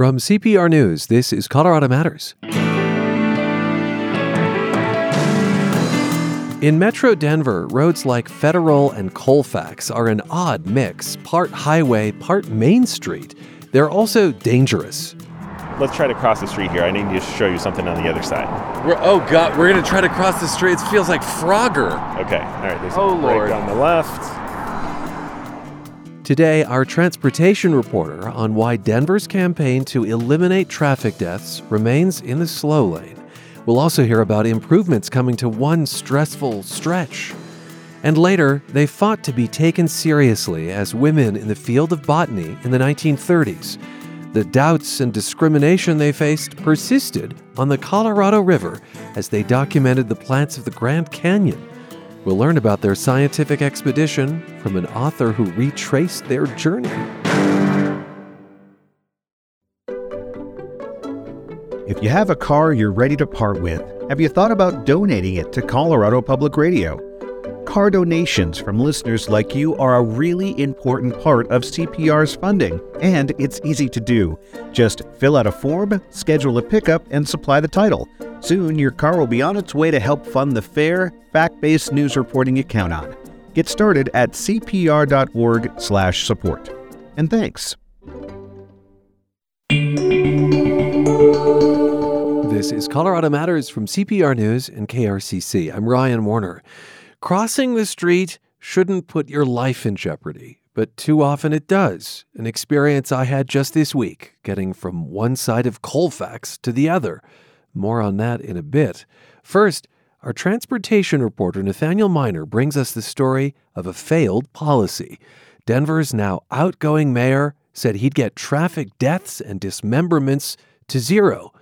From CPR News, this is Colorado Matters. In Metro Denver, roads like Federal and Colfax are an odd mix, part highway, part Main Street. They're also dangerous. Let's try to cross the street here. I need to show you something on the other side. We're, oh God, we're gonna try to cross the street. It feels like Frogger. Okay, all right. There's Oh, a break Lord. on the left. Today, our transportation reporter on why Denver's campaign to eliminate traffic deaths remains in the slow lane. We'll also hear about improvements coming to one stressful stretch. And later, they fought to be taken seriously as women in the field of botany in the 1930s. The doubts and discrimination they faced persisted on the Colorado River as they documented the plants of the Grand Canyon. We'll learn about their scientific expedition from an author who retraced their journey. If you have a car you're ready to part with, have you thought about donating it to Colorado Public Radio? Car donations from listeners like you are a really important part of CPR's funding, and it's easy to do. Just fill out a form, schedule a pickup, and supply the title. Soon, your car will be on its way to help fund the fair, fact-based news reporting you count on. Get started at cpr.org/support. And thanks. This is Colorado Matters from CPR News and KRCC. I'm Ryan Warner. Crossing the street shouldn't put your life in jeopardy, but too often it does. An experience I had just this week, getting from one side of Colfax to the other. More on that in a bit. First, our transportation reporter Nathaniel Minor brings us the story of a failed policy. Denver's now outgoing mayor said he'd get traffic deaths and dismemberments to zero.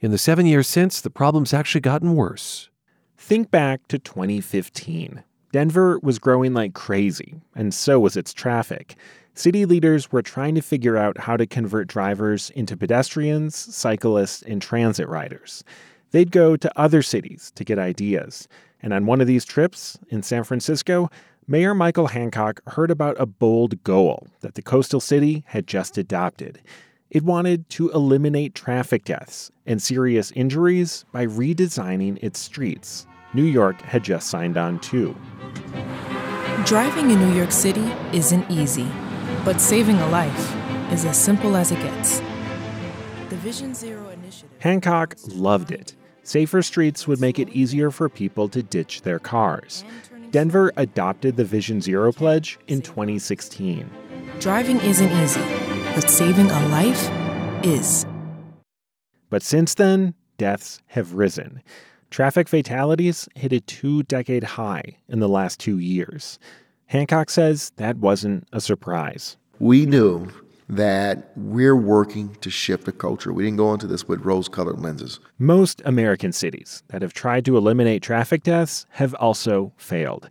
In the seven years since, the problem's actually gotten worse. Think back to 2015. Denver was growing like crazy, and so was its traffic. City leaders were trying to figure out how to convert drivers into pedestrians, cyclists, and transit riders. They'd go to other cities to get ideas. And on one of these trips in San Francisco, Mayor Michael Hancock heard about a bold goal that the coastal city had just adopted. It wanted to eliminate traffic deaths and serious injuries by redesigning its streets. New York had just signed on too. Driving in New York City isn't easy, but saving a life is as simple as it gets. The Vision Zero initiative. Hancock loved it. Safer streets would make it easier for people to ditch their cars. Denver adopted the Vision Zero pledge in 2016. Driving isn't easy, but saving a life is. But since then, deaths have risen. Traffic fatalities hit a two decade high in the last two years. Hancock says that wasn't a surprise. we knew that we're working to shift the culture. We didn't go into this with rose colored lenses. Most American cities that have tried to eliminate traffic deaths have also failed.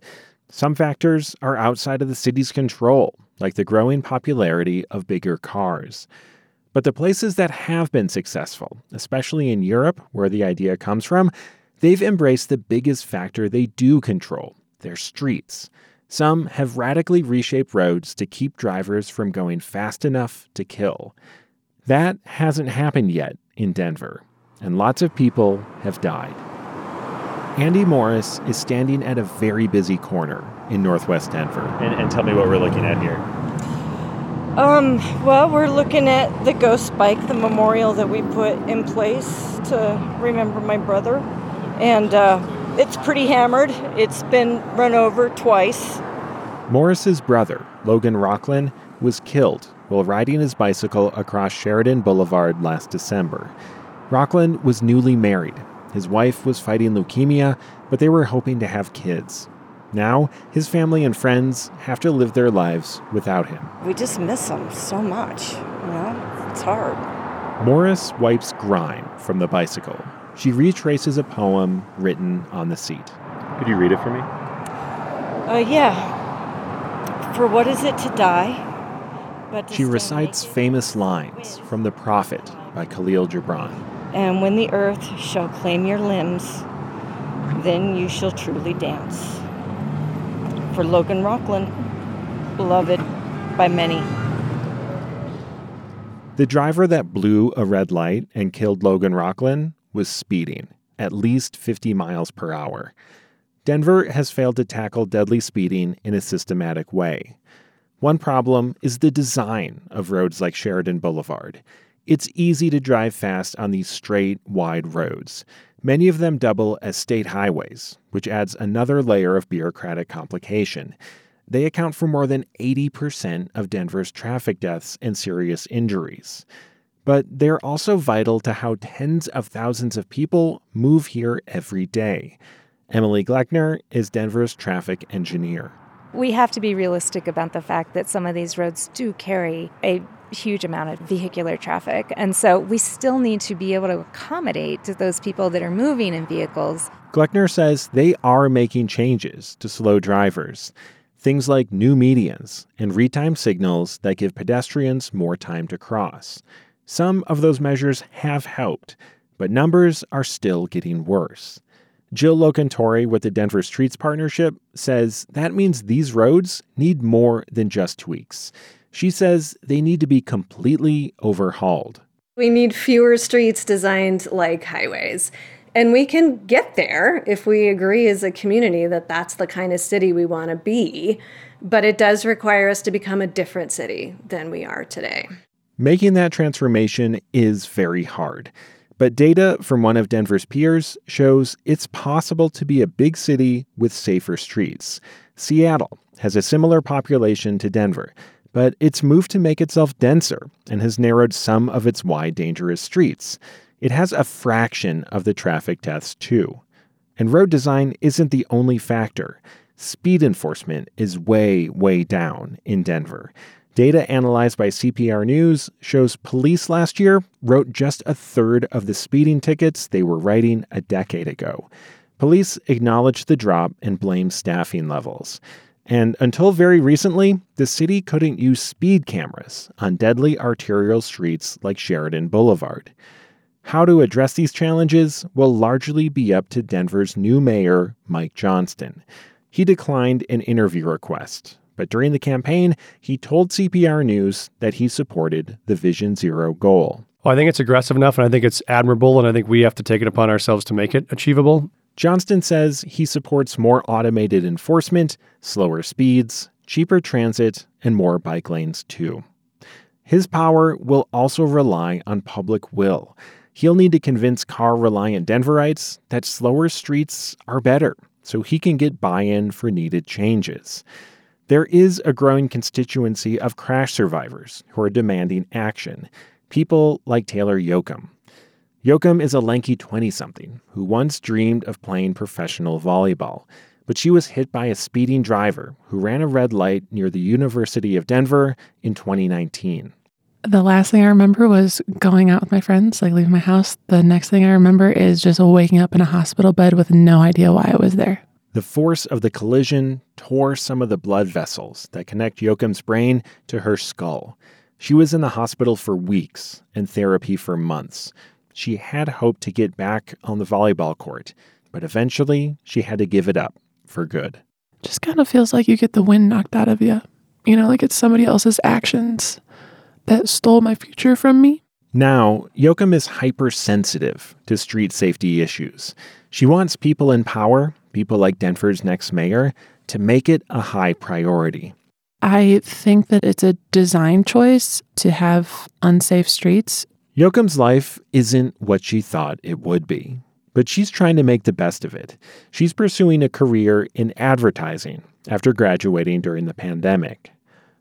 Some factors are outside of the city's control, like the growing popularity of bigger cars. But the places that have been successful, especially in Europe, where the idea comes from, they've embraced the biggest factor they do control their streets. Some have radically reshaped roads to keep drivers from going fast enough to kill. That hasn't happened yet in Denver, and lots of people have died. Andy Morris is standing at a very busy corner in northwest Denver. And, and tell me what we're looking at here. Um, well, we're looking at the ghost bike, the memorial that we put in place to remember my brother. And uh, it's pretty hammered. It's been run over twice. Morris's brother, Logan Rocklin, was killed while riding his bicycle across Sheridan Boulevard last December. Rocklin was newly married. His wife was fighting leukemia, but they were hoping to have kids. Now, his family and friends have to live their lives without him. We just miss him so much. You know, it's hard. Morris wipes grime from the bicycle. She retraces a poem written on the seat. Could you read it for me? Uh, yeah. For what is it to die? But to She recites famous lines from The Prophet by Khalil Gibran. And when the earth shall claim your limbs, then you shall truly dance. For Logan Rocklin, beloved by many. The driver that blew a red light and killed Logan Rocklin was speeding at least 50 miles per hour. Denver has failed to tackle deadly speeding in a systematic way. One problem is the design of roads like Sheridan Boulevard. It's easy to drive fast on these straight, wide roads. Many of them double as state highways, which adds another layer of bureaucratic complication. They account for more than 80% of Denver's traffic deaths and serious injuries. But they're also vital to how tens of thousands of people move here every day. Emily Gloeckner is Denver's traffic engineer. We have to be realistic about the fact that some of these roads do carry a huge amount of vehicular traffic. And so we still need to be able to accommodate to those people that are moving in vehicles. Gloeckner says they are making changes to slow drivers. Things like new medians and retime signals that give pedestrians more time to cross. Some of those measures have helped, but numbers are still getting worse. Jill Locantore with the Denver Streets Partnership says that means these roads need more than just tweaks. She says they need to be completely overhauled. We need fewer streets designed like highways. And we can get there if we agree as a community that that's the kind of city we want to be. But it does require us to become a different city than we are today. Making that transformation is very hard. But data from one of Denver's peers shows it's possible to be a big city with safer streets. Seattle has a similar population to Denver, but it's moved to make itself denser and has narrowed some of its wide, dangerous streets. It has a fraction of the traffic deaths, too. And road design isn't the only factor. Speed enforcement is way, way down in Denver. Data analyzed by CPR News shows police last year wrote just a third of the speeding tickets they were writing a decade ago. Police acknowledged the drop and blamed staffing levels. And until very recently, the city couldn't use speed cameras on deadly arterial streets like Sheridan Boulevard. How to address these challenges will largely be up to Denver's new mayor, Mike Johnston. He declined an interview request, but during the campaign, he told CPR News that he supported the Vision Zero goal. Well, I think it's aggressive enough and I think it's admirable, and I think we have to take it upon ourselves to make it achievable. Johnston says he supports more automated enforcement, slower speeds, cheaper transit, and more bike lanes, too. His power will also rely on public will. He'll need to convince car reliant Denverites that slower streets are better so he can get buy in for needed changes. There is a growing constituency of crash survivors who are demanding action, people like Taylor Yoakum. Yoakum is a lanky 20 something who once dreamed of playing professional volleyball, but she was hit by a speeding driver who ran a red light near the University of Denver in 2019. The last thing I remember was going out with my friends, like leaving my house. The next thing I remember is just waking up in a hospital bed with no idea why I was there. The force of the collision tore some of the blood vessels that connect Yoakum's brain to her skull. She was in the hospital for weeks and therapy for months. She had hoped to get back on the volleyball court, but eventually she had to give it up for good. Just kind of feels like you get the wind knocked out of you. You know, like it's somebody else's actions that stole my future from me. Now, Yoakum is hypersensitive to street safety issues. She wants people in power people like Denver's next mayor to make it a high priority. I think that it's a design choice to have unsafe streets. Yoakum's life isn't what she thought it would be, but she's trying to make the best of it. She's pursuing a career in advertising after graduating during the pandemic.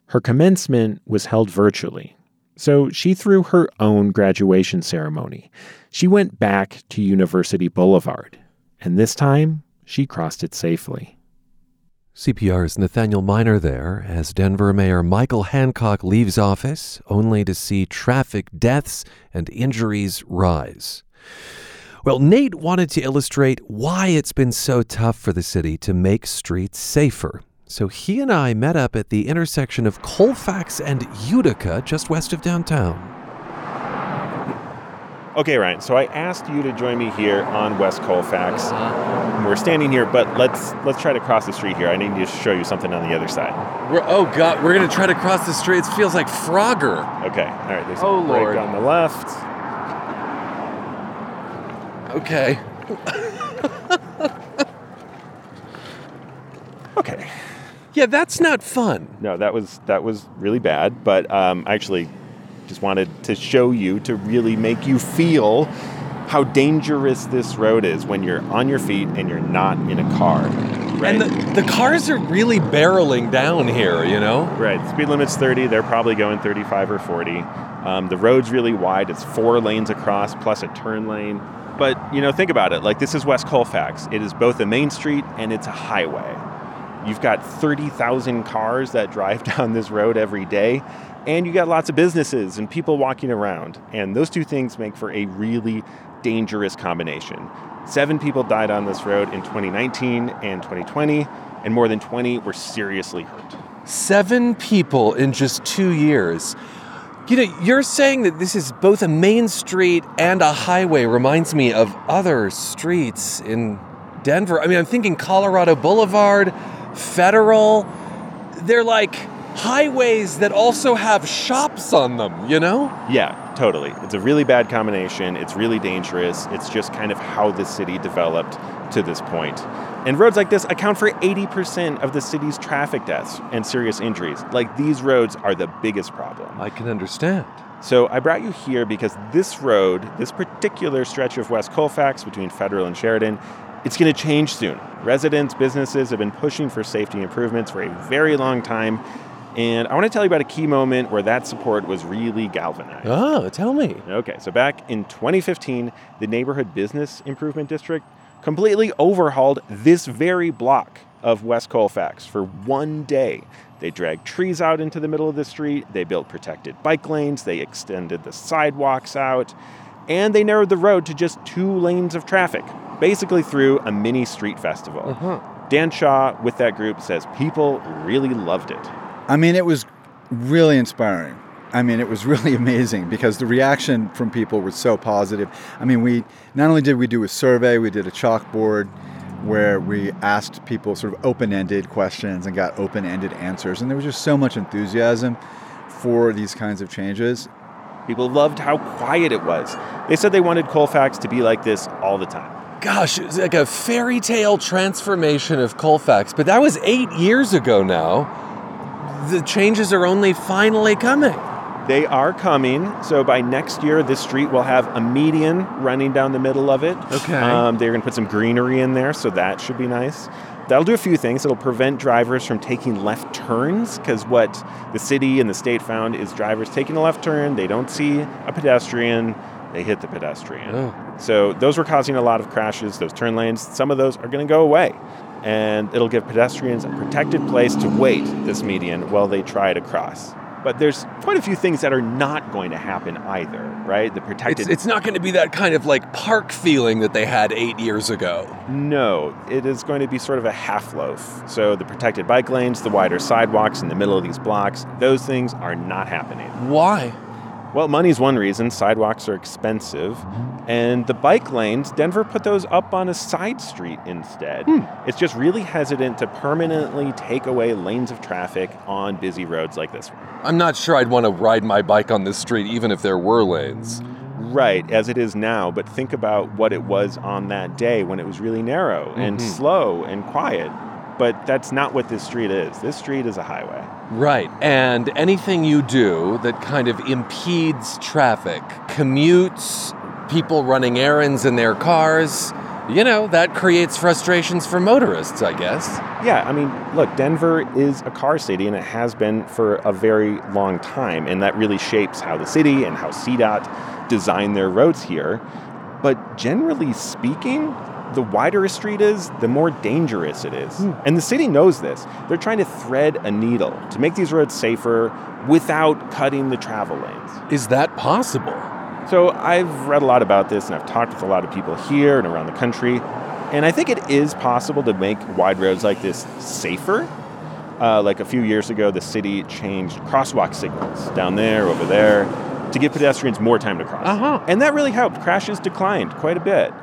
Her commencement was held virtually, so she threw her own graduation ceremony. She went back to University Boulevard, and this time she crossed it safely. CPR's Nathaniel Minor there as Denver Mayor Michael Hancock leaves office, only to see traffic deaths and injuries rise. Well, Nate wanted to illustrate why it's been so tough for the city to make streets safer. So he and I met up at the intersection of Colfax and Utica, just west of downtown. Okay, Ryan. So I asked you to join me here on West Colfax. We're standing here, but let's let's try to cross the street here. I need to show you something on the other side. We're, oh god, we're gonna try to cross the street. It feels like Frogger. Okay. All right. There's Oh, a break Lord. on the left. Okay. Okay. Yeah, that's not fun. No, that was that was really bad. But um, actually just wanted to show you to really make you feel how dangerous this road is when you're on your feet and you're not in a car. Right. And the, the cars are really barreling down here, you know? Right. Speed limit's 30. They're probably going 35 or 40. Um, the road's really wide. It's four lanes across plus a turn lane. But, you know, think about it. Like, this is West Colfax. It is both a main street and it's a highway. You've got 30,000 cars that drive down this road every day. And you got lots of businesses and people walking around. And those two things make for a really dangerous combination. Seven people died on this road in 2019 and 2020, and more than 20 were seriously hurt. Seven people in just two years. You know, you're saying that this is both a main street and a highway reminds me of other streets in Denver. I mean, I'm thinking Colorado Boulevard, Federal. They're like highways that also have shops on them, you know? Yeah, totally. It's a really bad combination. It's really dangerous. It's just kind of how the city developed to this point. And roads like this account for 80% of the city's traffic deaths and serious injuries. Like these roads are the biggest problem. I can understand. So I brought you here because this road, this particular stretch of West Colfax between Federal and Sheridan, it's going to change soon. Residents, businesses have been pushing for safety improvements for a very long time. And I want to tell you about a key moment where that support was really galvanized. Oh, tell me. Okay, so back in 2015, the Neighborhood Business Improvement District completely overhauled this very block of West Colfax for one day. They dragged trees out into the middle of the street, they built protected bike lanes, they extended the sidewalks out, and they narrowed the road to just two lanes of traffic, basically through a mini street festival. Uh-huh. Dan Shaw with that group says people really loved it. I mean, it was really inspiring. I mean, it was really amazing because the reaction from people was so positive. I mean, we not only did we do a survey, we did a chalkboard where we asked people sort of open-ended questions and got open-ended answers, and there was just so much enthusiasm for these kinds of changes. People loved how quiet it was. They said they wanted Colfax to be like this all the time. Gosh, it was like a fairy tale transformation of Colfax, but that was eight years ago now. The changes are only finally coming. They are coming. So by next year, this street will have a median running down the middle of it. Okay. Um, they're going to put some greenery in there, so that should be nice. That'll do a few things. It'll prevent drivers from taking left turns because what the city and the state found is drivers taking a left turn, they don't see a pedestrian, they hit the pedestrian. Oh. So those were causing a lot of crashes, those turn lanes. Some of those are going to go away. And it'll give pedestrians a protected place to wait this median while they try to cross. But there's quite a few things that are not going to happen either, right? The protected. It's, it's not going to be that kind of like park feeling that they had eight years ago. No, it is going to be sort of a half loaf. So the protected bike lanes, the wider sidewalks in the middle of these blocks, those things are not happening. Why? Well, money's one reason. Sidewalks are expensive. And the bike lanes, Denver put those up on a side street instead. It's just really hesitant to permanently take away lanes of traffic on busy roads like this one. I'm not sure I'd want to ride my bike on this street even if there were lanes. Right, as it is now, but think about what it was on that day when it was really narrow and Mhm. slow and quiet. But that's not what this street is. This street is a highway. Right. And anything you do that kind of impedes traffic, commutes, people running errands in their cars, you know, that creates frustrations for motorists, I guess. Yeah, I mean, look, Denver is a car city and it has been for a very long time. And that really shapes how the city and how CDOT design their roads here. But generally speaking, the wider a street is, the more dangerous it is. And the city knows this. They're trying to thread a needle to make these roads safer without cutting the travel lanes. Is that possible? So I've read a lot about this and I've talked with a lot of people here and around the country. And I think it is possible to make wide roads like this safer. Uh, like a few years ago, the city changed crosswalk signals down there, over there. to give pedestrians more time to cross. Uh-huh. And that really helped. Crashes declined quite a bit.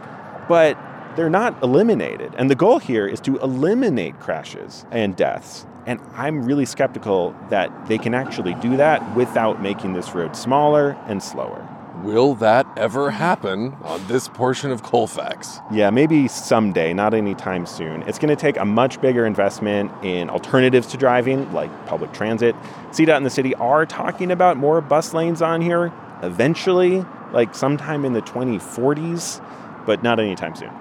But they're not eliminated. And the goal here is to eliminate crashes and deaths. And I'm really skeptical that they can actually do that without making this road smaller and slower. Will that ever happen on this portion of Colfax? Yeah, maybe someday, not anytime soon. It's going to take a much bigger investment in alternatives to driving, like public transit. CDOT and the city are talking about more bus lanes on here eventually, like sometime in the 2040s, but not anytime soon.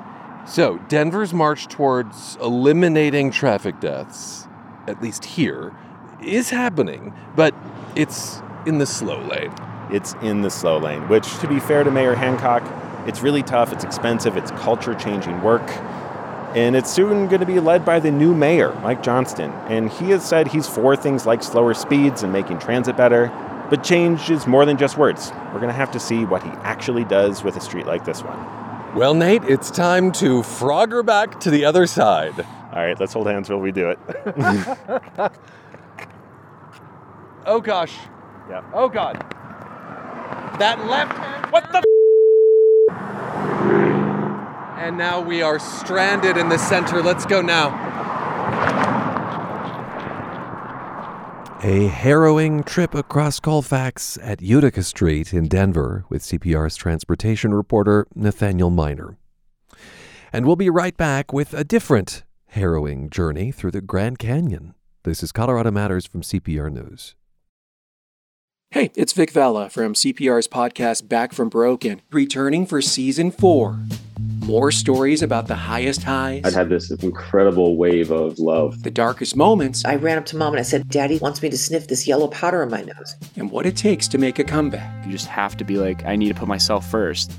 So, Denver's march towards eliminating traffic deaths, at least here, is happening, but it's in the slow lane. It's in the slow lane, which, to be fair to Mayor Hancock, it's really tough, it's expensive, it's culture changing work. And it's soon going to be led by the new mayor, Mike Johnston. And he has said he's for things like slower speeds and making transit better. But change is more than just words. We're going to have to see what he actually does with a street like this one. Well, Nate, it's time to frogger back to the other side. All right, let's hold hands while we do it. oh gosh. Yeah. Oh god. That left hand. What the? And now we are stranded in the center. Let's go now. A harrowing trip across Colfax at Utica Street in Denver with CPR's transportation reporter Nathaniel Minor. And we'll be right back with a different harrowing journey through the Grand Canyon. This is Colorado Matters from CPR News. Hey, it's Vic Vela from CPR's podcast Back from Broken, returning for season four. More stories about the highest highs. I'd had this incredible wave of love. The darkest moments. I ran up to mom and I said, Daddy wants me to sniff this yellow powder on my nose. And what it takes to make a comeback. You just have to be like, I need to put myself first.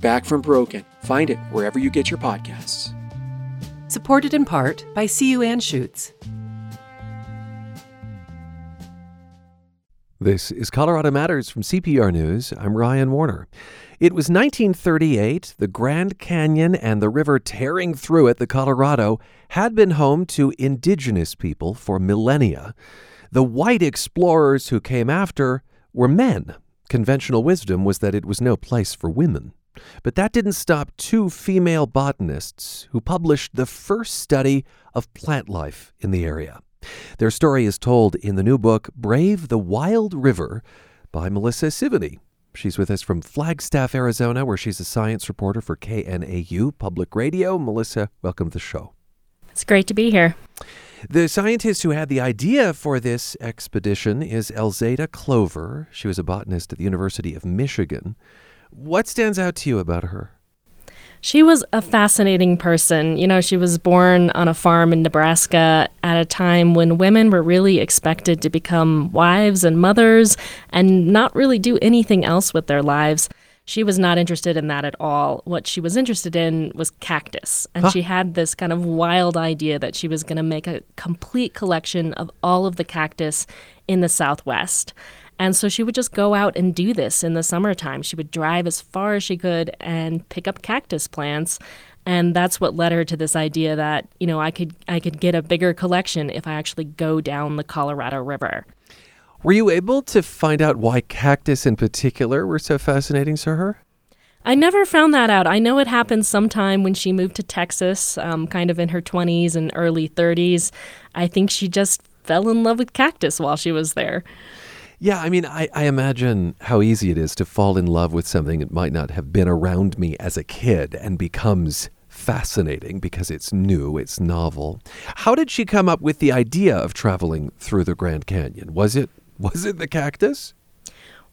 Back from Broken. Find it wherever you get your podcasts. Supported in part by CU Anschutz. This is Colorado Matters from CPR News. I'm Ryan Warner. It was 1938. The Grand Canyon and the river tearing through it, the Colorado, had been home to indigenous people for millennia. The white explorers who came after were men. Conventional wisdom was that it was no place for women. But that didn't stop two female botanists who published the first study of plant life in the area. Their story is told in the new book, Brave the Wild River, by Melissa Sevigny. She's with us from Flagstaff, Arizona, where she's a science reporter for KNAU Public Radio. Melissa, welcome to the show. It's great to be here. The scientist who had the idea for this expedition is Elzada Clover. She was a botanist at the University of Michigan. What stands out to you about her? She was a fascinating person. You know, she was born on a farm in Nebraska at a time when women were really expected to become wives and mothers and not really do anything else with their lives. She was not interested in that at all. What she was interested in was cactus. And huh. she had this kind of wild idea that she was going to make a complete collection of all of the cactus in the Southwest. And so she would just go out and do this in the summertime. She would drive as far as she could and pick up cactus plants. And that's what led her to this idea that, you know, I could I could get a bigger collection if I actually go down the Colorado River. Were you able to find out why cactus in particular were so fascinating to her? I never found that out. I know it happened sometime when she moved to Texas, um, kind of in her 20s and early 30s. I think she just fell in love with cactus while she was there. Yeah, I mean, I, I imagine how easy it is to fall in love with something that might not have been around me as a kid and becomes fascinating because it's new, it's novel. How did she come up with the idea of traveling through the Grand Canyon? Was it was it the cactus?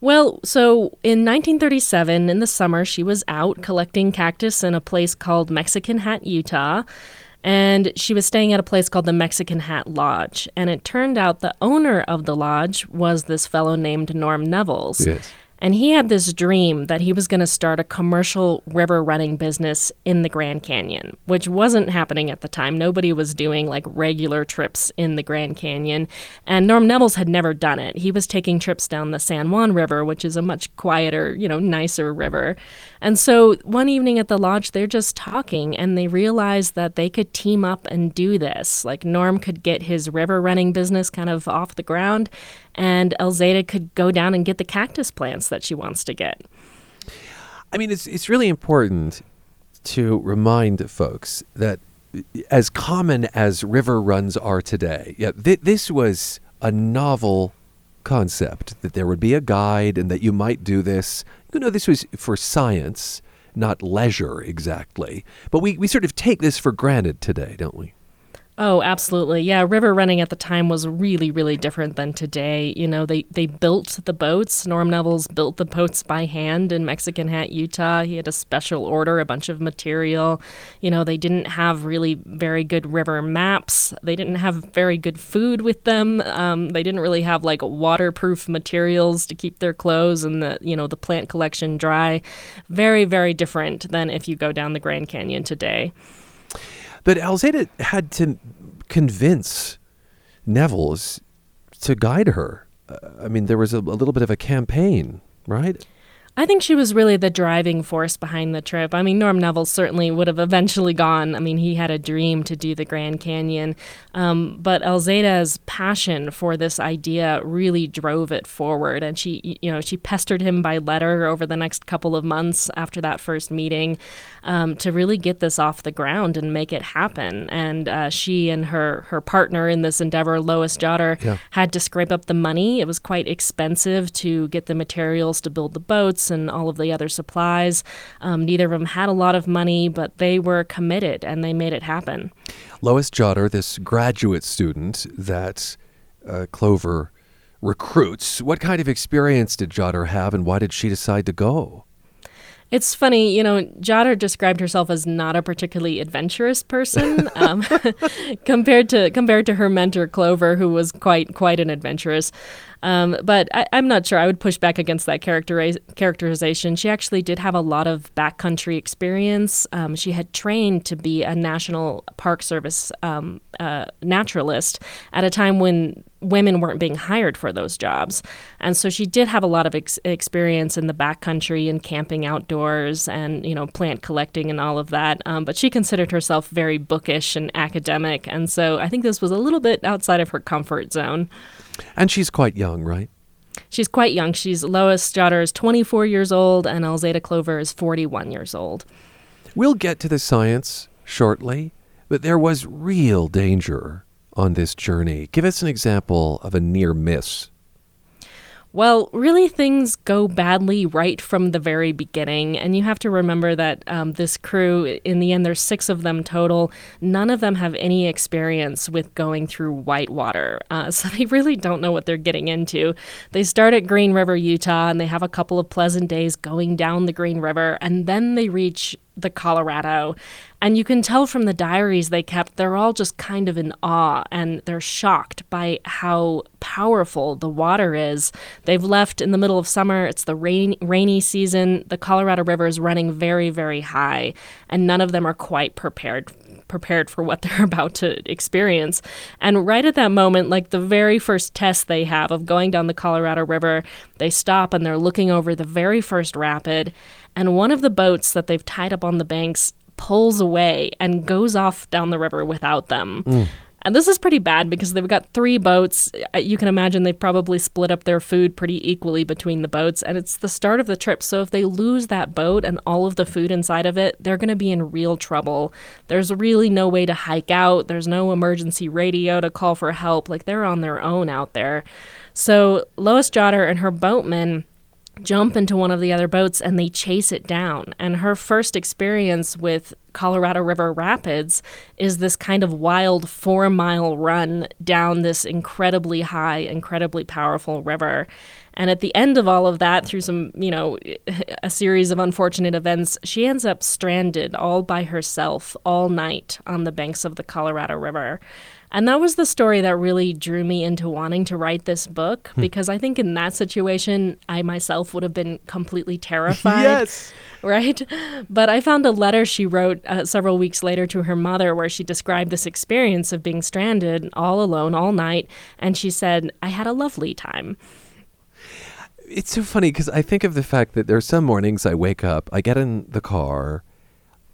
Well, so in 1937, in the summer, she was out collecting cactus in a place called Mexican Hat, Utah and she was staying at a place called the Mexican Hat Lodge. And it turned out the owner of the lodge was this fellow named Norm Nevills. Yes. And he had this dream that he was going to start a commercial river running business in the Grand Canyon, which wasn't happening at the time. Nobody was doing like regular trips in the Grand Canyon. And Norm Nevills had never done it. He was taking trips down the San Juan River, which is a much quieter, you know, nicer river. And so one evening at the lodge, they're just talking and they realized that they could team up and do this. Like Norm could get his river running business kind of off the ground and Elzada could go down and get the cactus plants that she wants to get. I mean, it's it's really important to remind folks that as common as river runs are today, yeah, th- this was a novel concept that there would be a guide and that you might do this. You know, this was for science, not leisure exactly. But we, we sort of take this for granted today, don't we? Oh, absolutely. Yeah, river running at the time was really, really different than today. You know, they, they built the boats. Norm Nevills built the boats by hand in Mexican Hat, Utah. He had a special order, a bunch of material. You know, they didn't have really very good river maps. They didn't have very good food with them. Um, they didn't really have like waterproof materials to keep their clothes and the, you know, the plant collection dry. Very, very different than if you go down the Grand Canyon today. But Elzada had to convince Nevills to guide her. Uh, I mean, there was a, a little bit of a campaign, right? I think she was really the driving force behind the trip. I mean, Norm Nevills certainly would have eventually gone. I mean, he had a dream to do the Grand Canyon, um, but Elzada's passion for this idea really drove it forward. And she, you know, she pestered him by letter over the next couple of months after that first meeting um, to really get this off the ground and make it happen. And uh, she and her her partner in this endeavor, Lois Jotter, yeah. had to scrape up the money. It was quite expensive to get the materials to build the boats and all of the other supplies. Um, neither of them had a lot of money, but they were committed and they made it happen. Lois Jotter, this graduate student that uh, Clover recruits, what kind of experience did Jotter have and why did she decide to go? It's funny, you know, Jotter described herself as not a particularly adventurous person um, compared to compared to her mentor Clover, who was quite quite an adventurous. Um, but I, am not sure. I would push back against that characteriz- characterization. She actually did have a lot of backcountry experience. Um, she had trained to be a National Park Service um, uh, naturalist at a time when women weren't being hired for those jobs. And so she did have a lot of ex- experience in the backcountry and camping outdoors and, you know, plant collecting and all of that. Um, but she considered herself very bookish and academic. And so I think this was a little bit outside of her comfort zone. And she's quite young, right? She's quite young. She's Lois Jotter is 24 years old, and Elzada Clover is 41 years old. We'll get to the science shortly, but there was real danger on this journey. Give us an example of a near miss. Well, really, things go badly right from the very beginning. And you have to remember that um, this crew, in the end, there's six of them total. None of them have any experience with going through whitewater. Uh, so they really don't know what they're getting into. They start at Green River, Utah, and they have a couple of pleasant days going down the Green River. And then they reach the Colorado. And you can tell from the diaries they kept, they're all just kind of in awe and they're shocked by how powerful the water is. They've left in the middle of summer, it's the rain, rainy season. The Colorado River is running very, very high, and none of them are quite prepared prepared for what they're about to experience. And right at that moment, like the very first test they have of going down the Colorado River, they stop and they're looking over the very first rapid and one of the boats that they've tied up on the banks pulls away and goes off down the river without them. Mm. And this is pretty bad because they've got three boats. Uh, you can imagine they've probably split up their food pretty equally between the boats. And it's the start of the trip. So if they lose that boat and all of the food inside of it, they're going to be in real trouble. There's really no way to hike out, there's no emergency radio to call for help. Like they're on their own out there. So Lois Jotter and her boatmen jump into one of the other boats and they chase it down. And her first experience with Colorado River Rapids is this kind of wild four mile run down this incredibly high, incredibly powerful river. And at the end of all of that, through some, you know, a series of unfortunate events, she ends up stranded all by herself all night on the banks of the Colorado River. And that was the story that really drew me into wanting to write this book hmm. because I think in that situation, I myself would have been completely terrified. yes. Right? But I found a letter she wrote uh, several weeks later to her mother where she described this experience of being stranded all alone all night. And she said, I had a lovely time. It's so funny because I think of the fact that there are some mornings I wake up, I get in the car,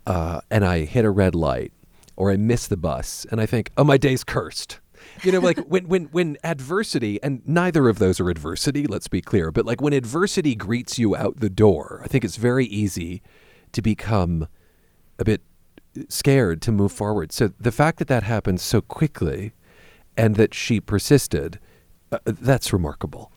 uh, and I hit a red light or I miss the bus and I think, oh, my day's cursed. You know, like when when when adversity, and neither of those are adversity. Let's be clear. But like when adversity greets you out the door, I think it's very easy to become a bit scared to move forward. So the fact that that happened so quickly, and that she persisted, uh, that's remarkable.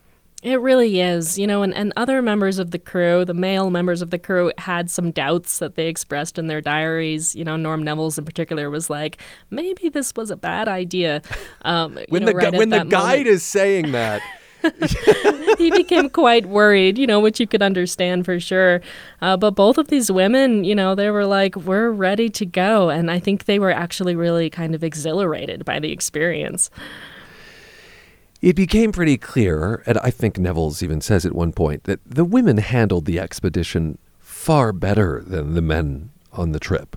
It really is, you know, and, and other members of the crew, the male members of the crew, had some doubts that they expressed in their diaries. You know, Norm Nevills in particular was like, maybe this was a bad idea. Um, when know, the, right gu- when the guide moment. is saying that, he became quite worried, you know, which you could understand for sure. Uh, but both of these women, you know, they were like, we're ready to go. And I think they were actually really kind of exhilarated by the experience. It became pretty clear, and I think Nevills even says at one point, that the women handled the expedition far better than the men on the trip.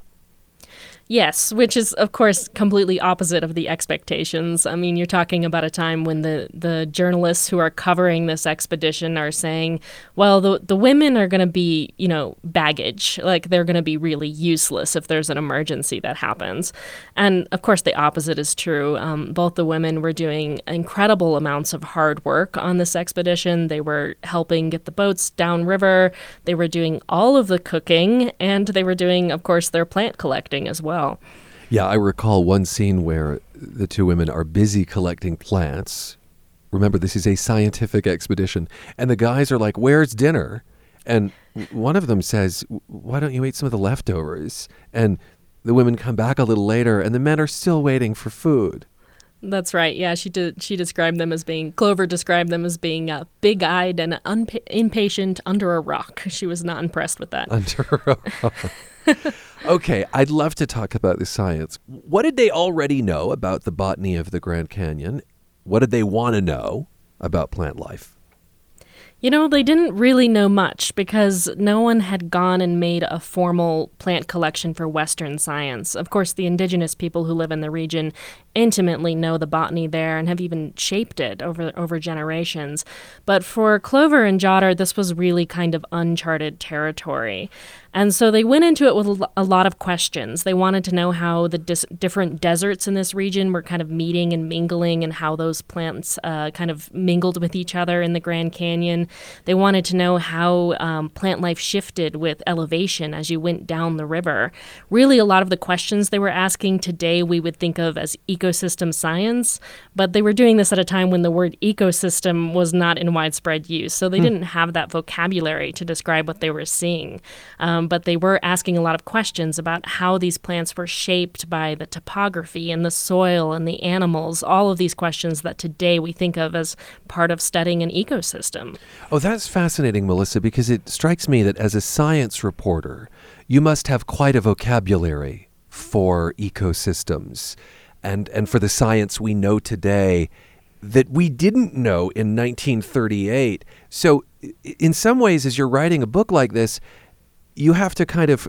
Yes, which is of course completely opposite of the expectations. I mean, you're talking about a time when the the journalists who are covering this expedition are saying, well, the the women are going to be, you know, baggage. Like they're going to be really useless if there's an emergency that happens. And of course, the opposite is true. Um, both the women were doing incredible amounts of hard work on this expedition. They were helping get the boats downriver. They were doing all of the cooking, and they were doing, of course, their plant collecting as well. Yeah, I recall one scene where the two women are busy collecting plants. Remember, this is a scientific expedition. And the guys are like, Where's dinner? And one of them says, Why don't you eat some of the leftovers? And the women come back a little later, and the men are still waiting for food. That's right. Yeah, she did. She described them as being Clover described them as being uh, big-eyed and unpa- impatient under a rock. She was not impressed with that. Under a rock. okay, I'd love to talk about the science. What did they already know about the botany of the Grand Canyon? What did they want to know about plant life? You know, they didn't really know much because no one had gone and made a formal plant collection for Western science. Of course, the indigenous people who live in the region intimately know the botany there and have even shaped it over over generations. But for Clover and Jotter, this was really kind of uncharted territory. And so they went into it with a lot of questions. They wanted to know how the dis- different deserts in this region were kind of meeting and mingling and how those plants uh, kind of mingled with each other in the Grand Canyon. They wanted to know how um, plant life shifted with elevation as you went down the river. Really, a lot of the questions they were asking today we would think of as ecosystem science, but they were doing this at a time when the word ecosystem was not in widespread use. So they Hmm. didn't have that vocabulary to describe what they were seeing. Um, but they were asking a lot of questions about how these plants were shaped by the topography and the soil and the animals, all of these questions that today we think of as part of studying an ecosystem. Oh, that's fascinating, Melissa, because it strikes me that as a science reporter, you must have quite a vocabulary for ecosystems and, and for the science we know today that we didn't know in 1938. So, in some ways, as you're writing a book like this, you have to kind of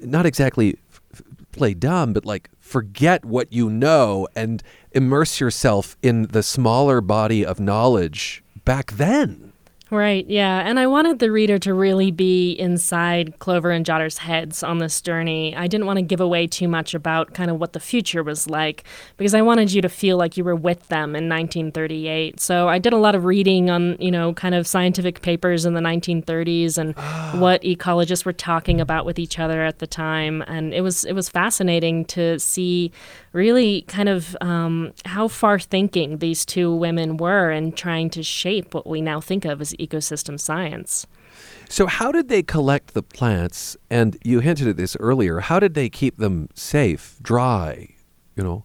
not exactly f- play dumb, but like forget what you know and immerse yourself in the smaller body of knowledge back then. Right, yeah. And I wanted the reader to really be inside Clover and Jotter's heads on this journey. I didn't want to give away too much about kind of what the future was like because I wanted you to feel like you were with them in 1938. So I did a lot of reading on, you know, kind of scientific papers in the 1930s and what ecologists were talking about with each other at the time. And it was it was fascinating to see really kind of um, how far thinking these two women were and trying to shape what we now think of as ecosystem science. So, how did they collect the plants? And you hinted at this earlier. How did they keep them safe, dry? You know,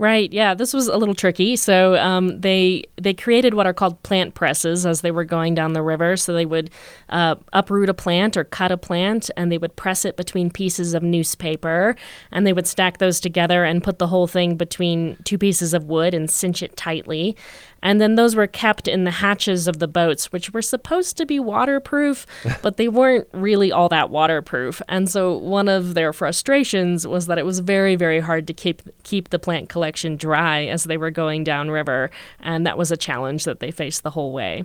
Right. Yeah. This was a little tricky. So um, they they created what are called plant presses as they were going down the river. So they would uh, uproot a plant or cut a plant, and they would press it between pieces of newspaper, and they would stack those together and put the whole thing between two pieces of wood and cinch it tightly. And then those were kept in the hatches of the boats, which were supposed to be waterproof, but they weren't really all that waterproof. And so one of their frustrations was that it was very, very hard to keep keep the plant collection dry as they were going downriver, and that was a challenge that they faced the whole way.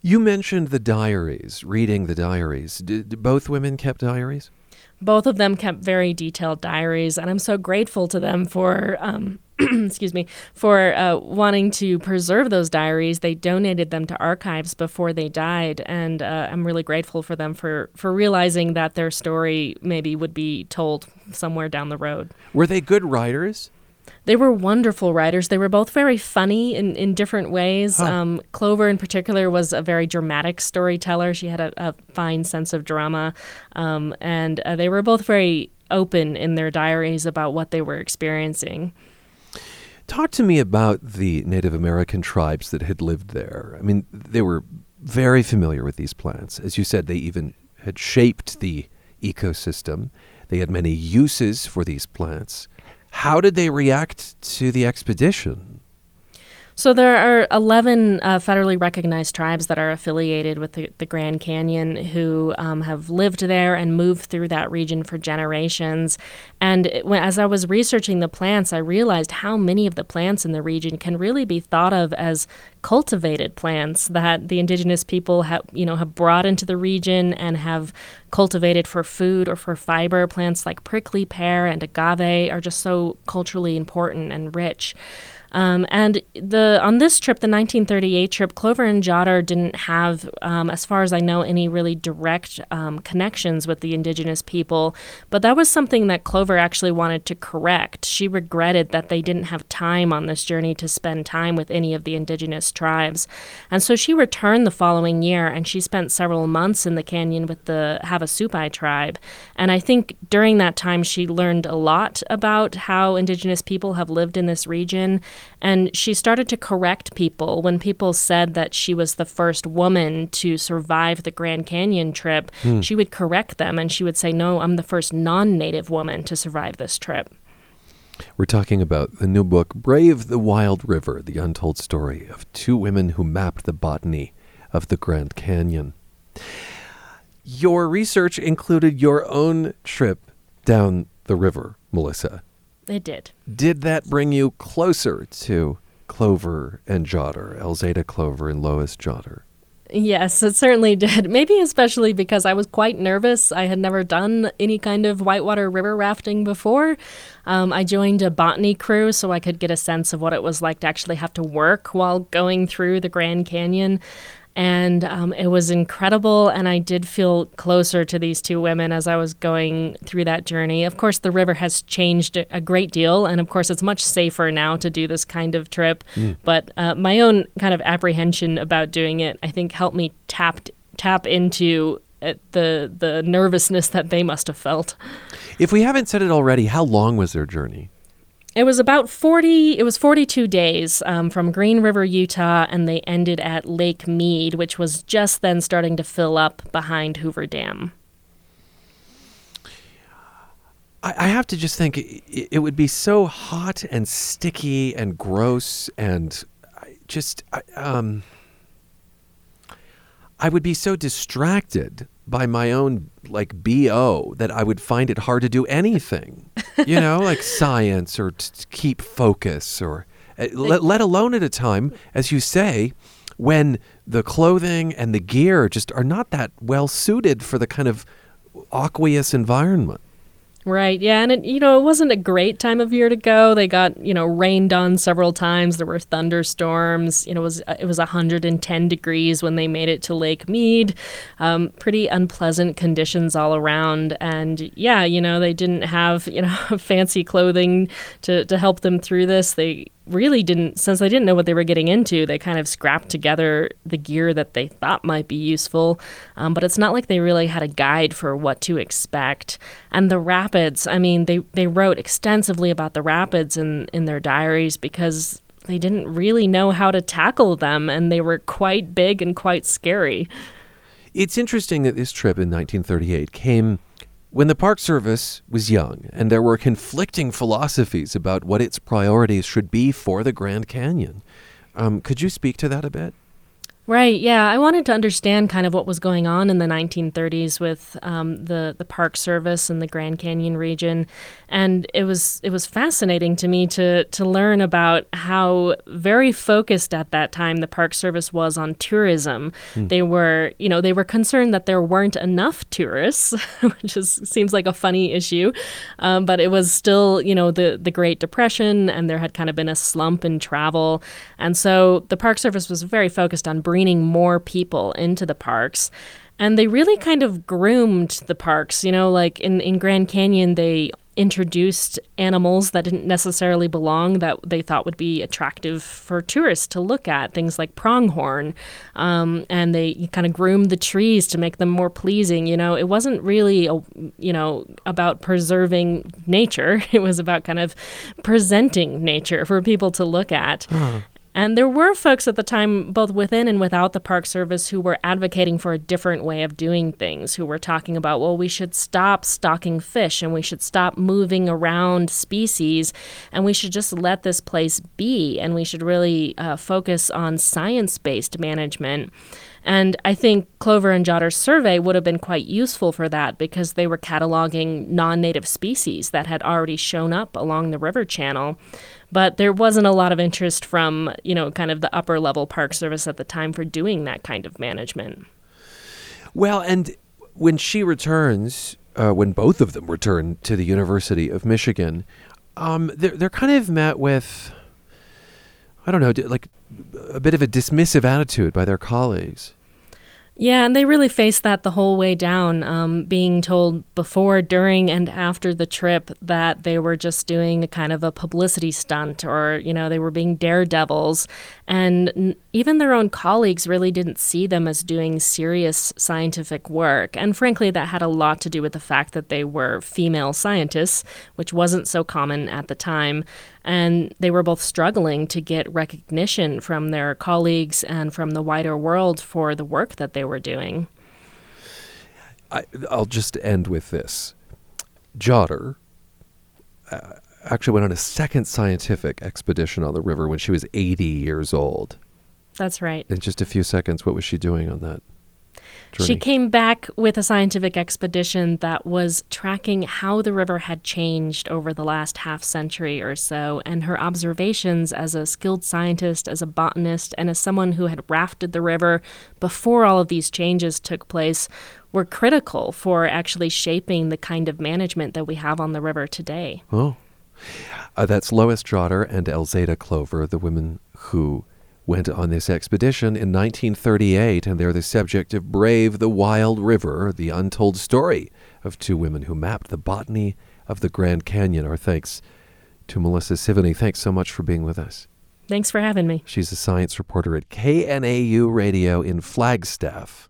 you mentioned the diaries, reading the diaries. Did, both women kept diaries? Both of them kept very detailed diaries, and I'm so grateful to them for. Um, excuse me, for uh, wanting to preserve those diaries. They donated them to archives before they died, and uh, I'm really grateful for them for for realizing that their story maybe would be told somewhere down the road. Were they good writers? They were wonderful writers. They were both very funny in, in different ways. Huh. Um, Clover, in particular, was a very dramatic storyteller. She had a, a fine sense of drama. Um, and uh, they were both very open in their diaries about what they were experiencing. Talk to me about the Native American tribes that had lived there. I mean, they were very familiar with these plants. As you said, they even had shaped the ecosystem. They had many uses for these plants. How did they react to the expedition? So there are 11 uh, federally recognized tribes that are affiliated with the, the Grand Canyon who um, have lived there and moved through that region for generations. And it, as I was researching the plants, I realized how many of the plants in the region can really be thought of as cultivated plants that the indigenous people have, you know, have brought into the region and have cultivated for food or for fiber. Plants like prickly pear and agave are just so culturally important and rich. Um, and the on this trip, the 1938 trip, Clover and Jotter didn't have, um, as far as I know, any really direct um, connections with the indigenous people. But that was something that Clover actually wanted to correct. She regretted that they didn't have time on this journey to spend time with any of the indigenous tribes. And so she returned the following year and she spent several months in the canyon with the Havasupai tribe. And I think during that time, she learned a lot about how indigenous people have lived in this region. And she started to correct people when people said that she was the first woman to survive the Grand Canyon trip. Hmm. She would correct them and she would say, No, I'm the first non native woman to survive this trip. We're talking about the new book, Brave the Wild River The Untold Story of Two Women Who Mapped the Botany of the Grand Canyon. Your research included your own trip down the river, Melissa. It did. Did that bring you closer to Clover and Jotter, Elzada Clover and Lois Jotter? Yes, it certainly did. Maybe especially because I was quite nervous. I had never done any kind of whitewater river rafting before. Um, I joined a botany crew so I could get a sense of what it was like to actually have to work while going through the Grand Canyon. And um, it was incredible. And I did feel closer to these two women as I was going through that journey. Of course, the river has changed a- great deal. And of course, it's much safer now to do this kind of trip. Mm. But uh, my own kind of apprehension about doing it, I think, helped me tap, tap into uh, the, the nervousness that they must have felt. If we haven't said it already, how long was their journey? It was about 40, it was 42 days um, from Green River, Utah, and they ended at Lake Mead, which was just then starting to fill up behind Hoover Dam. I, I have to just think it, it would be so hot and sticky and gross and just I, um I would be so distracted by my own like bo that I would find it hard to do anything, you know, like science or to keep focus or uh, let, let alone at a time, as you say, when the clothing and the gear just are not that well suited for the kind of aqueous environment. Right. Yeah. And it, you know, it wasn't a great time of year to go. They got, you know, rained on several times. There were thunderstorms. You know, it was, it was 110 degrees when they made it to Lake Mead. Um, pretty unpleasant conditions all around. And yeah, you know, they didn't have, you know, fancy clothing to, to help them through this. They, really didn't since they didn't know what they were getting into they kind of scrapped together the gear that they thought might be useful. Um, but it's not like they really had a guide for what to expect. And the rapids i mean they, they wrote extensively about the rapids in, in their diaries because they didn't really know how to tackle them and they were quite big and quite scary. It's interesting that this trip in 1938 came when the Park Service was young and there were conflicting philosophies about what its priorities should be for the Grand Canyon. Um, could you speak to that a bit? Right. Yeah, I wanted to understand kind of what was going on in the 1930s with um, the the Park Service and the Grand Canyon region, and it was it was fascinating to me to to learn about how very focused at that time the Park Service was on tourism. Hmm. They were, you know, they were concerned that there weren't enough tourists, which is seems like a funny issue, um, but it was still, you know, the the Great Depression, and there had kind of been a slump in travel, and so the Park Service was very focused on bringing more people into the parks. And they really kind of groomed the parks. You know, like in, in Grand Canyon, they introduced animals that didn't necessarily belong that they thought would be attractive for tourists to look at, things like pronghorn. Um, and they kind of groomed the trees to make them more pleasing. You know, it wasn't really, a, you know, about preserving nature, it was about kind of presenting nature for people to look at. And there were folks at the time, both within and without the Park Service, who were advocating for a different way of doing things, who were talking about, well, we should stop stocking fish and we should stop moving around species and we should just let this place be and we should really uh, focus on science based management. And I think Clover and Jotter's survey would have been quite useful for that because they were cataloging non native species that had already shown up along the river channel. But there wasn't a lot of interest from, you know, kind of the upper level Park Service at the time for doing that kind of management. Well, and when she returns, uh, when both of them return to the University of Michigan, um, they're, they're kind of met with, I don't know, like a bit of a dismissive attitude by their colleagues. Yeah, and they really faced that the whole way down, um, being told before, during, and after the trip that they were just doing a kind of a publicity stunt or, you know, they were being daredevils. And n- even their own colleagues really didn't see them as doing serious scientific work. And frankly, that had a lot to do with the fact that they were female scientists, which wasn't so common at the time and they were both struggling to get recognition from their colleagues and from the wider world for the work that they were doing. I, I'll just end with this. Jotter uh, actually went on a second scientific expedition on the river when she was 80 years old. That's right. In just a few seconds, what was she doing on that? She came back with a scientific expedition that was tracking how the river had changed over the last half century or so, and her observations as a skilled scientist, as a botanist, and as someone who had rafted the river before all of these changes took place were critical for actually shaping the kind of management that we have on the river today. Oh. Uh, that's Lois Jotter and Elzada Clover, the women who went on this expedition in 1938, and they're the subject of Brave the Wild River, the untold story of two women who mapped the botany of the Grand Canyon. Our thanks to Melissa Sevigny. Thanks so much for being with us. Thanks for having me. She's a science reporter at KNAU Radio in Flagstaff.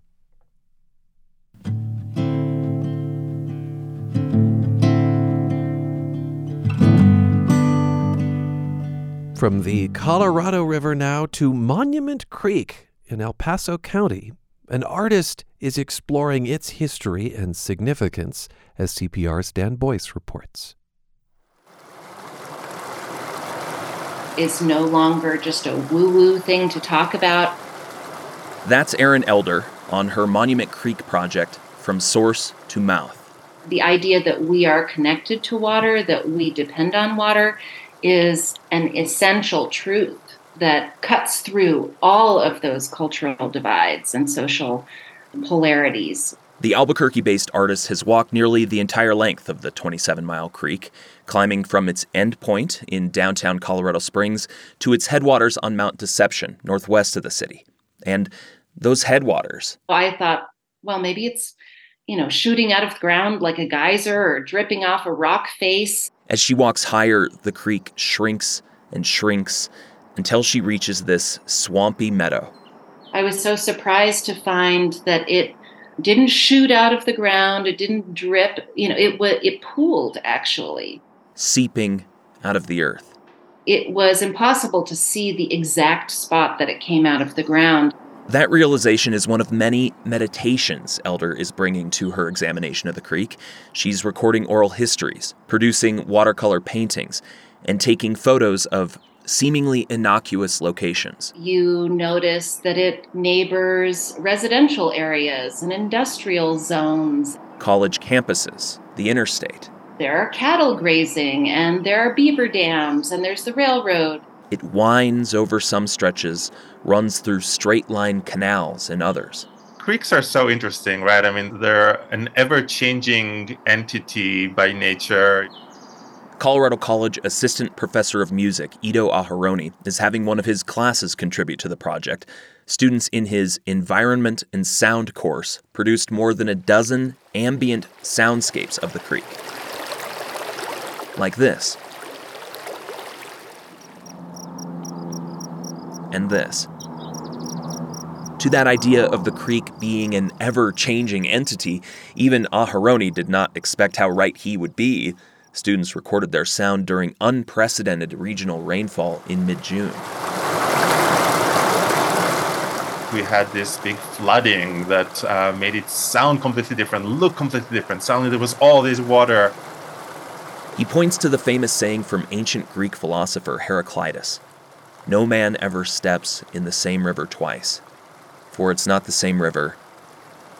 From the Colorado River now to Monument Creek in El Paso County, an artist is exploring its history and significance, as CPR's Dan Boyce reports. It's no longer just a woo woo thing to talk about. That's Erin Elder on her Monument Creek project, From Source to Mouth. The idea that we are connected to water, that we depend on water, is an essential truth that cuts through all of those cultural divides and social polarities. The Albuquerque based artist has walked nearly the entire length of the 27 mile creek, climbing from its end point in downtown Colorado Springs to its headwaters on Mount Deception, northwest of the city. And those headwaters, I thought, well, maybe it's, you know, shooting out of the ground like a geyser or dripping off a rock face. As she walks higher, the creek shrinks and shrinks until she reaches this swampy meadow. I was so surprised to find that it didn't shoot out of the ground, it didn't drip, you know, it was it pooled actually. seeping out of the earth. It was impossible to see the exact spot that it came out of the ground. That realization is one of many meditations Elder is bringing to her examination of the creek. She's recording oral histories, producing watercolor paintings, and taking photos of seemingly innocuous locations. You notice that it neighbors residential areas and industrial zones. College campuses, the interstate. There are cattle grazing, and there are beaver dams, and there's the railroad. It winds over some stretches, runs through straight line canals in others. Creeks are so interesting, right? I mean, they're an ever changing entity by nature. Colorado College assistant professor of music, Ido Aharoni, is having one of his classes contribute to the project. Students in his Environment and Sound course produced more than a dozen ambient soundscapes of the creek. Like this. And this. To that idea of the creek being an ever changing entity, even Aharoni did not expect how right he would be. Students recorded their sound during unprecedented regional rainfall in mid June. We had this big flooding that uh, made it sound completely different, look completely different. Suddenly there was all this water. He points to the famous saying from ancient Greek philosopher Heraclitus No man ever steps in the same river twice, for it's not the same river,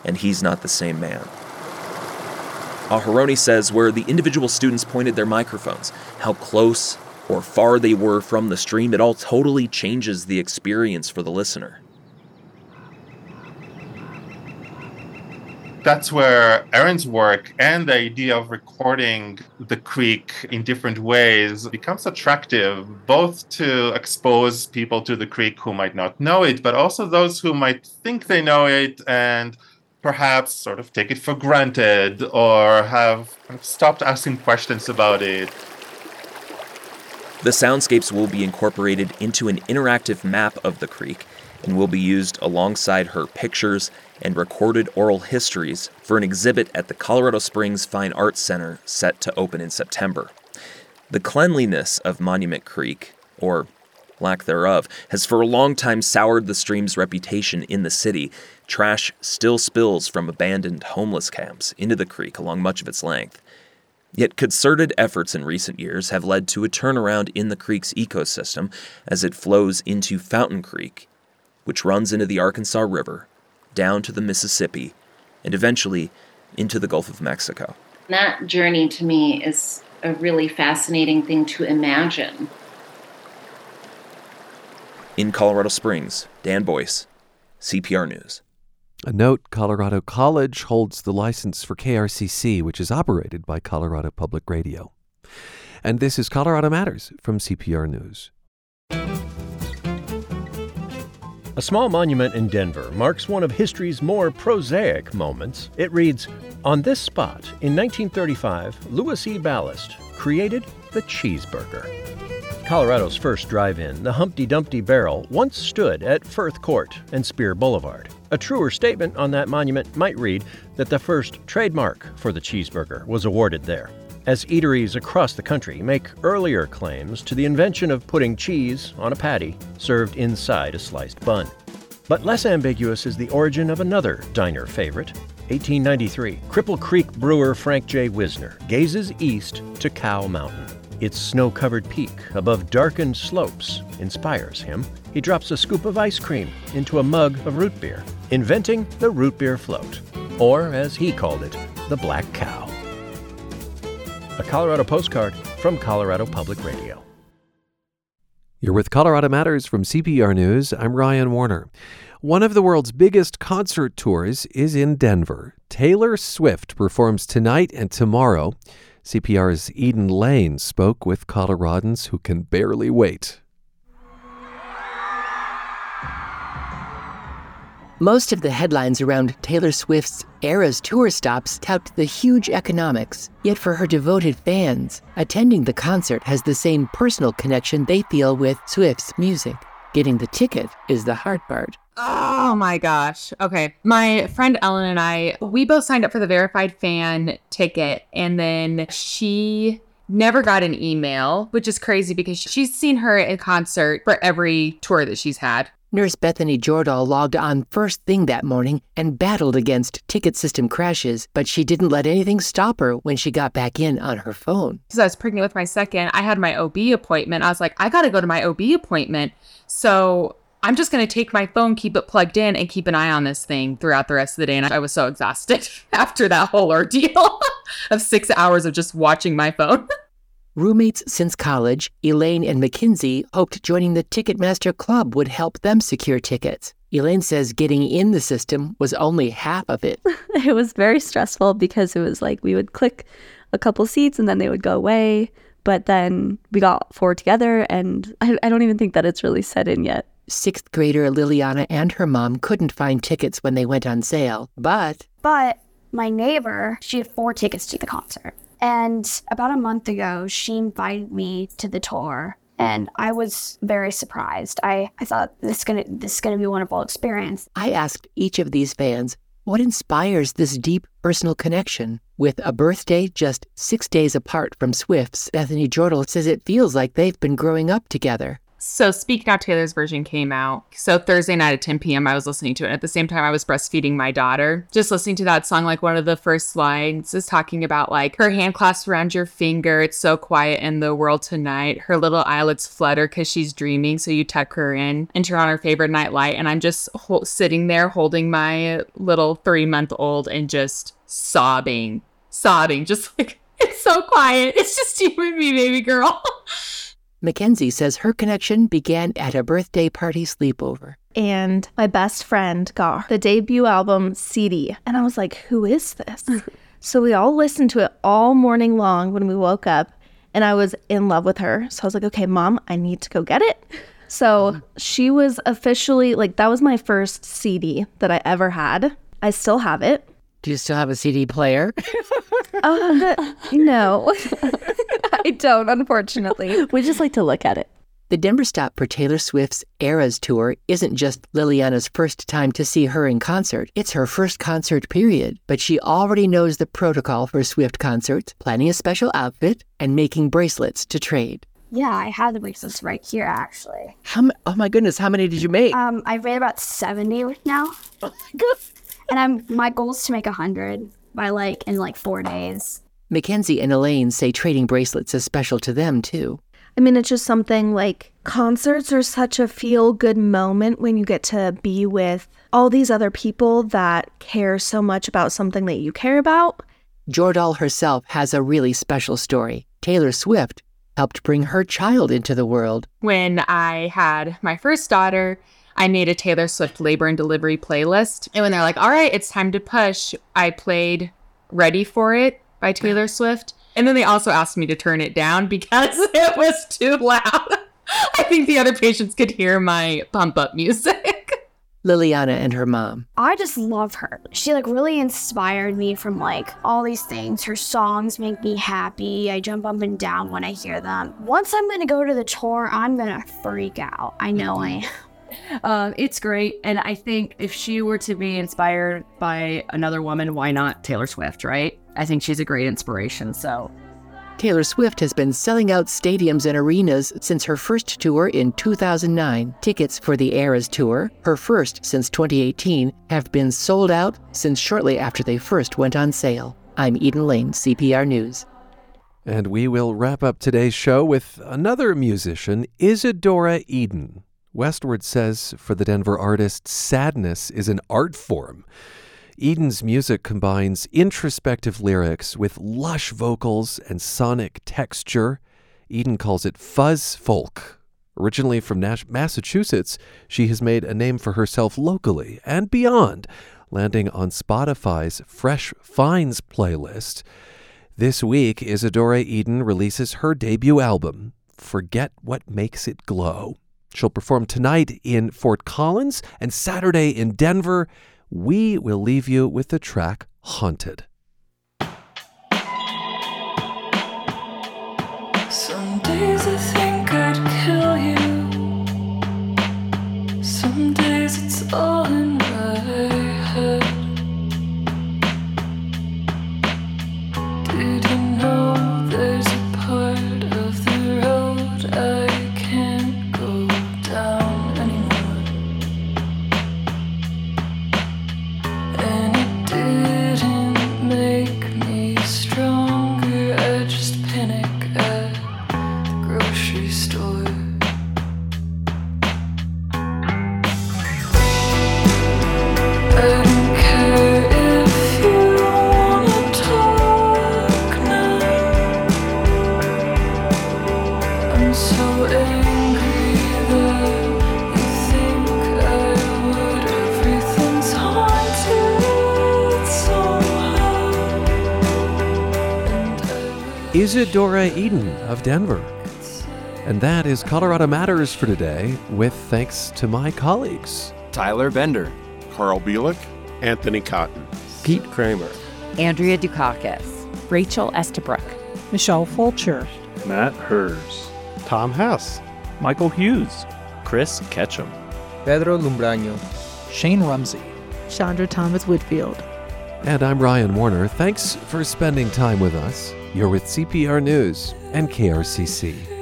and he's not the same man. Aharoni says where the individual students pointed their microphones, how close or far they were from the stream, it all totally changes the experience for the listener. That's where Erin's work and the idea of recording the creek in different ways becomes attractive, both to expose people to the creek who might not know it, but also those who might think they know it and perhaps sort of take it for granted or have stopped asking questions about it. The soundscapes will be incorporated into an interactive map of the creek and will be used alongside her pictures and recorded oral histories for an exhibit at the Colorado Springs Fine Arts Center set to open in September. The cleanliness of Monument Creek, or lack thereof, has for a long time soured the stream's reputation in the city. Trash still spills from abandoned homeless camps into the creek along much of its length. Yet concerted efforts in recent years have led to a turnaround in the creek's ecosystem as it flows into Fountain Creek, which runs into the Arkansas River, down to the Mississippi, and eventually into the Gulf of Mexico. That journey to me is a really fascinating thing to imagine. In Colorado Springs, Dan Boyce, CPR News. A note Colorado College holds the license for KRCC, which is operated by Colorado Public Radio. And this is Colorado Matters from CPR News. A small monument in Denver marks one of history's more prosaic moments. It reads On this spot, in 1935, Louis E. Ballast created the cheeseburger. Colorado's first drive in, the Humpty Dumpty Barrel, once stood at Firth Court and Speer Boulevard. A truer statement on that monument might read that the first trademark for the cheeseburger was awarded there, as eateries across the country make earlier claims to the invention of putting cheese on a patty served inside a sliced bun. But less ambiguous is the origin of another diner favorite. 1893, Cripple Creek brewer Frank J. Wisner gazes east to Cow Mountain. Its snow covered peak above darkened slopes inspires him. He drops a scoop of ice cream into a mug of root beer, inventing the root beer float, or as he called it, the Black Cow. A Colorado postcard from Colorado Public Radio. You're with Colorado Matters from CPR News. I'm Ryan Warner. One of the world's biggest concert tours is in Denver. Taylor Swift performs tonight and tomorrow. CPR's Eden Lane spoke with Coloradans who can barely wait. Most of the headlines around Taylor Swift's Eras tour stops tout the huge economics. Yet for her devoted fans, attending the concert has the same personal connection they feel with Swift's music. Getting the ticket is the hard part. Oh my gosh. Okay. My friend Ellen and I, we both signed up for the verified fan ticket and then she never got an email, which is crazy because she's seen her in concert for every tour that she's had. Nurse Bethany Jordahl logged on first thing that morning and battled against ticket system crashes, but she didn't let anything stop her when she got back in on her phone. Because I was pregnant with my second, I had my OB appointment. I was like, I got to go to my OB appointment. So I'm just going to take my phone, keep it plugged in, and keep an eye on this thing throughout the rest of the day. And I was so exhausted after that whole ordeal of six hours of just watching my phone. Roommates since college, Elaine and Mackenzie hoped joining the Ticketmaster Club would help them secure tickets. Elaine says getting in the system was only half of it. it was very stressful because it was like we would click a couple seats and then they would go away. But then we got four together, and I, I don't even think that it's really set in yet. Sixth grader Liliana and her mom couldn't find tickets when they went on sale, but. But my neighbor, she had four tickets to the concert. And about a month ago, she invited me to the tour. And I was very surprised. I, I thought this is gonna this is gonna be a wonderful experience. I asked each of these fans what inspires this deep personal connection. With a birthday just six days apart from Swift's, Bethany Jordahl says it feels like they've been growing up together. So Speak Now Taylor's version came out. So Thursday night at 10 p.m. I was listening to it. At the same time I was breastfeeding my daughter. Just listening to that song, like one of the first lines is talking about like her hand clasped around your finger. It's so quiet in the world tonight. Her little eyelids flutter because she's dreaming. So you tuck her in and turn on her favorite night light. And I'm just ho- sitting there holding my little three month old and just sobbing, sobbing, just like it's so quiet. It's just you and me, baby girl. Mackenzie says her connection began at a birthday party sleepover. And my best friend got the debut album CD. And I was like, who is this? so we all listened to it all morning long when we woke up. And I was in love with her. So I was like, okay, mom, I need to go get it. So she was officially like, that was my first CD that I ever had. I still have it. Do you still have a CD player? uh, no, I don't, unfortunately. We just like to look at it. The Denver stop for Taylor Swift's Eras tour isn't just Liliana's first time to see her in concert, it's her first concert period. But she already knows the protocol for Swift concerts, planning a special outfit, and making bracelets to trade. Yeah, I have the bracelets right here, actually. How? Oh my goodness! How many did you make? Um, I've made about seventy now. Oh my goodness! And I'm my goal is to make a hundred by like in like four days. Mackenzie and Elaine say trading bracelets is special to them too. I mean, it's just something like concerts are such a feel good moment when you get to be with all these other people that care so much about something that you care about. Jordahl herself has a really special story. Taylor Swift helped bring her child into the world. When I had my first daughter, I made a Taylor Swift labor and delivery playlist. And when they're like, all right, it's time to push, I played Ready for It by Taylor Swift. And then they also asked me to turn it down because it was too loud. I think the other patients could hear my pump up music. Liliana and her mom. I just love her. She like really inspired me from like all these things. Her songs make me happy. I jump up and down when I hear them. Once I'm gonna go to the tour, I'm gonna freak out. I know mm-hmm. I am. Um, it's great. And I think if she were to be inspired by another woman, why not Taylor Swift, right? I think she's a great inspiration. So Taylor Swift has been selling out stadiums and arenas since her first tour in 2009. Tickets for the Eras tour, her first since 2018, have been sold out since shortly after they first went on sale. I'm Eden Lane, CPR News. And we will wrap up today's show with another musician, Isadora Eden. Westword says for the Denver artist, sadness is an art form. Eden's music combines introspective lyrics with lush vocals and sonic texture. Eden calls it fuzz folk. Originally from Nash- Massachusetts, she has made a name for herself locally and beyond, landing on Spotify's Fresh Finds playlist. This week, Isadora Eden releases her debut album, Forget What Makes It Glow. She'll perform tonight in Fort Collins and Saturday in Denver. We will leave you with the track Haunted. Isadora Eden of Denver. And that is Colorado Matters for today, with thanks to my colleagues Tyler Bender, Carl Bielek, Anthony Cotton, Pete Kramer, Andrea Dukakis, Rachel Estabrook, Michelle Fulcher, Matt Hers, Tom Hess, Michael Hughes, Chris Ketchum, Pedro Lumbraño, Shane Rumsey, Chandra Thomas Whitfield. And I'm Ryan Warner. Thanks for spending time with us. You're with CPR News and KRCC.